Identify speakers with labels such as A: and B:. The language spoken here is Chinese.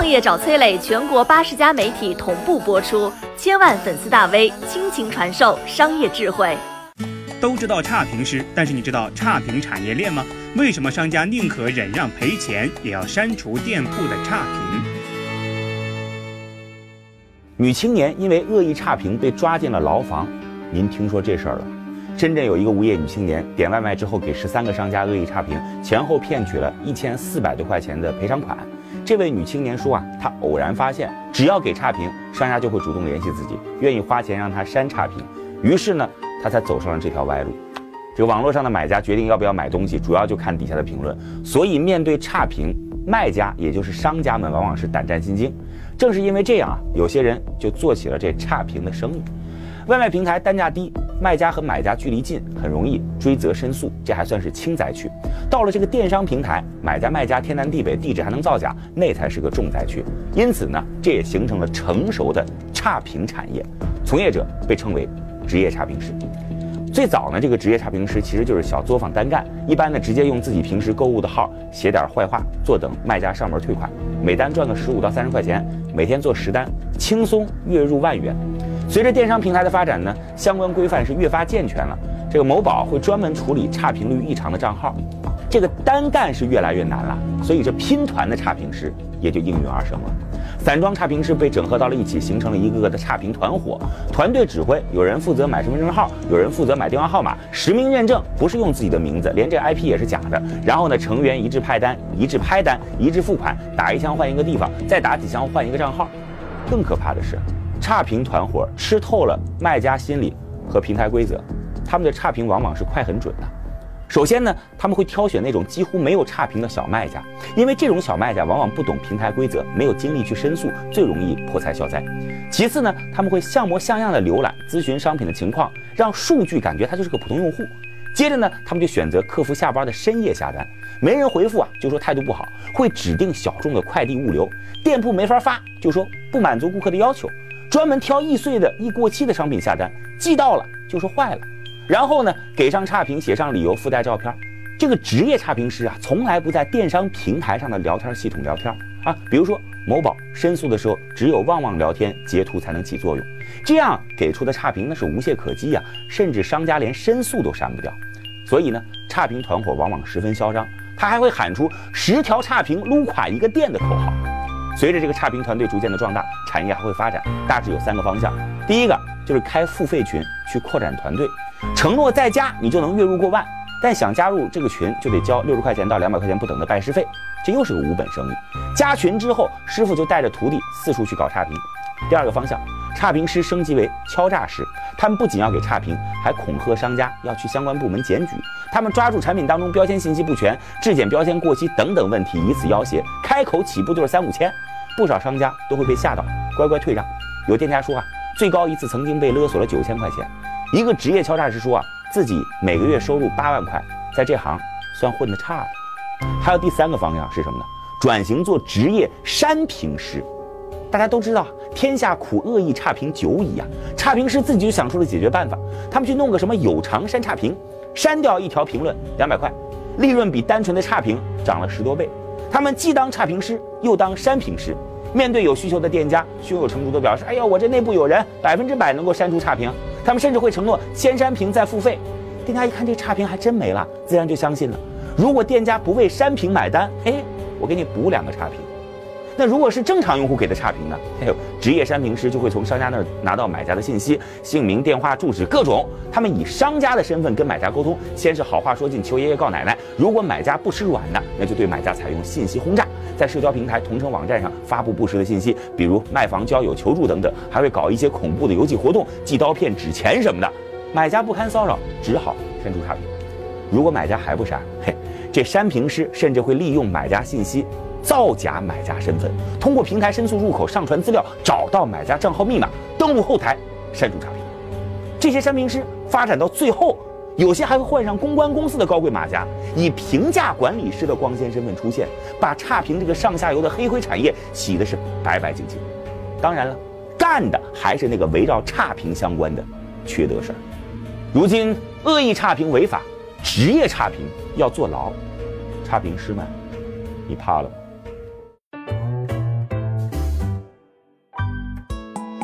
A: 创业找崔磊，全国八十家媒体同步播出，千万粉丝大 V 倾情传授商业智慧。
B: 都知道差评师，但是你知道差评产业链吗？为什么商家宁可忍让赔钱，也要删除店铺的差评？
C: 女青年因为恶意差评被抓进了牢房，您听说这事儿了？深圳有一个无业女青年点外卖之后给十三个商家恶意差评，前后骗取了一千四百多块钱的赔偿款。这位女青年说啊，她偶然发现，只要给差评，商家就会主动联系自己，愿意花钱让她删差评。于是呢。她才走上了这条歪路。这个网络上的买家决定要不要买东西，主要就看底下的评论。所以面对差评，卖家也就是商家们往往是胆战心惊。正是因为这样啊，有些人就做起了这差评的生意。外卖平台单价低，卖家和买家距离近，很容易追责申诉，这还算是轻灾区。到了这个电商平台，买家卖家天南地北，地址还能造假，那才是个重灾区。因此呢，这也形成了成熟的差评产业，从业者被称为。职业差评师，最早呢，这个职业差评师其实就是小作坊单干，一般呢直接用自己平时购物的号写点坏话，坐等卖家上门退款，每单赚个十五到三十块钱，每天做十单，轻松月入万元。随着电商平台的发展呢，相关规范是越发健全了，这个某宝会专门处理差评率异常的账号，这个单干是越来越难了，所以这拼团的差评师也就应运而生了。散装差评师被整合到了一起，形成了一个个的差评团伙。团队指挥，有人负责买身份证号，有人负责买电话号码，实名认证，不是用自己的名字，连这 IP 也是假的。然后呢，成员一致派单，一致拍单，一致付款，打一枪换一个地方，再打几枪换一个账号。更可怕的是，差评团伙吃透了卖家心理和平台规则，他们的差评往往是快很准的。首先呢，他们会挑选那种几乎没有差评的小卖家，因为这种小卖家往往不懂平台规则，没有精力去申诉，最容易破财消灾。其次呢，他们会像模像样的浏览咨询商品的情况，让数据感觉他就是个普通用户。接着呢，他们就选择客服下班的深夜下单，没人回复啊，就说态度不好，会指定小众的快递物流，店铺没法发，就说不满足顾客的要求，专门挑易碎的、易过期的商品下单，寄到了就说坏了。然后呢，给上差评，写上理由，附带照片。这个职业差评师啊，从来不在电商平台上的聊天系统聊天啊。比如说某宝申诉的时候，只有旺旺聊天截图才能起作用，这样给出的差评那是无懈可击呀，甚至商家连申诉都删不掉。所以呢，差评团伙往往十分嚣张，他还会喊出“十条差评撸垮一个店”的口号。随着这个差评团队逐渐的壮大，产业还会发展，大致有三个方向。第一个就是开付费群去扩展团队。承诺在家你就能月入过万，但想加入这个群就得交六十块钱到两百块钱不等的拜师费，这又是个无本生意。加群之后，师傅就带着徒弟四处去搞差评。第二个方向，差评师升级为敲诈师，他们不仅要给差评，还恐吓商家要去相关部门检举。他们抓住产品当中标签信息不全、质检标签过期等等问题，以此要挟，开口起步就是三五千，不少商家都会被吓到，乖乖退让。有店家说啊，最高一次曾经被勒索了九千块钱。一个职业敲诈师说啊，自己每个月收入八万块，在这行算混得差的。还有第三个方向是什么呢？转型做职业删评师。大家都知道，天下苦恶意差评久矣啊，差评师自己就想出了解决办法，他们去弄个什么有偿删差评，删掉一条评论两百块，利润比单纯的差评涨了十多倍。他们既当差评师，又当删评师。面对有需求的店家，胸有成竹地表示：“哎呀，我这内部有人，百分之百能够删除差评。”他们甚至会承诺先删评再付费。店家一看这差评还真没了，自然就相信了。如果店家不为删评买单，嘿，我给你补两个差评。那如果是正常用户给的差评呢？还有职业删评师就会从商家那儿拿到买家的信息、姓名、电话、住址各种，他们以商家的身份跟买家沟通，先是好话说尽，求爷爷告奶奶。如果买家不吃软的，那就对买家采用信息轰炸，在社交平台、同城网站上发布不实的信息，比如卖房、交友、求助等等，还会搞一些恐怖的邮寄活动，寄刀片、纸钱什么的。买家不堪骚扰，只好删除差评。如果买家还不删，嘿，这删评师甚至会利用买家信息。造假买家身份，通过平台申诉入口上传资料，找到买家账号密码，登录后台删除差评。这些删评师发展到最后，有些还会换上公关公司的高贵马甲，以评价管理师的光鲜身份出现，把差评这个上下游的黑灰产业洗的是白白净净。当然了，干的还是那个围绕差评相关的缺德事儿。如今恶意差评违法，职业差评要坐牢，差评师们，你怕了吗？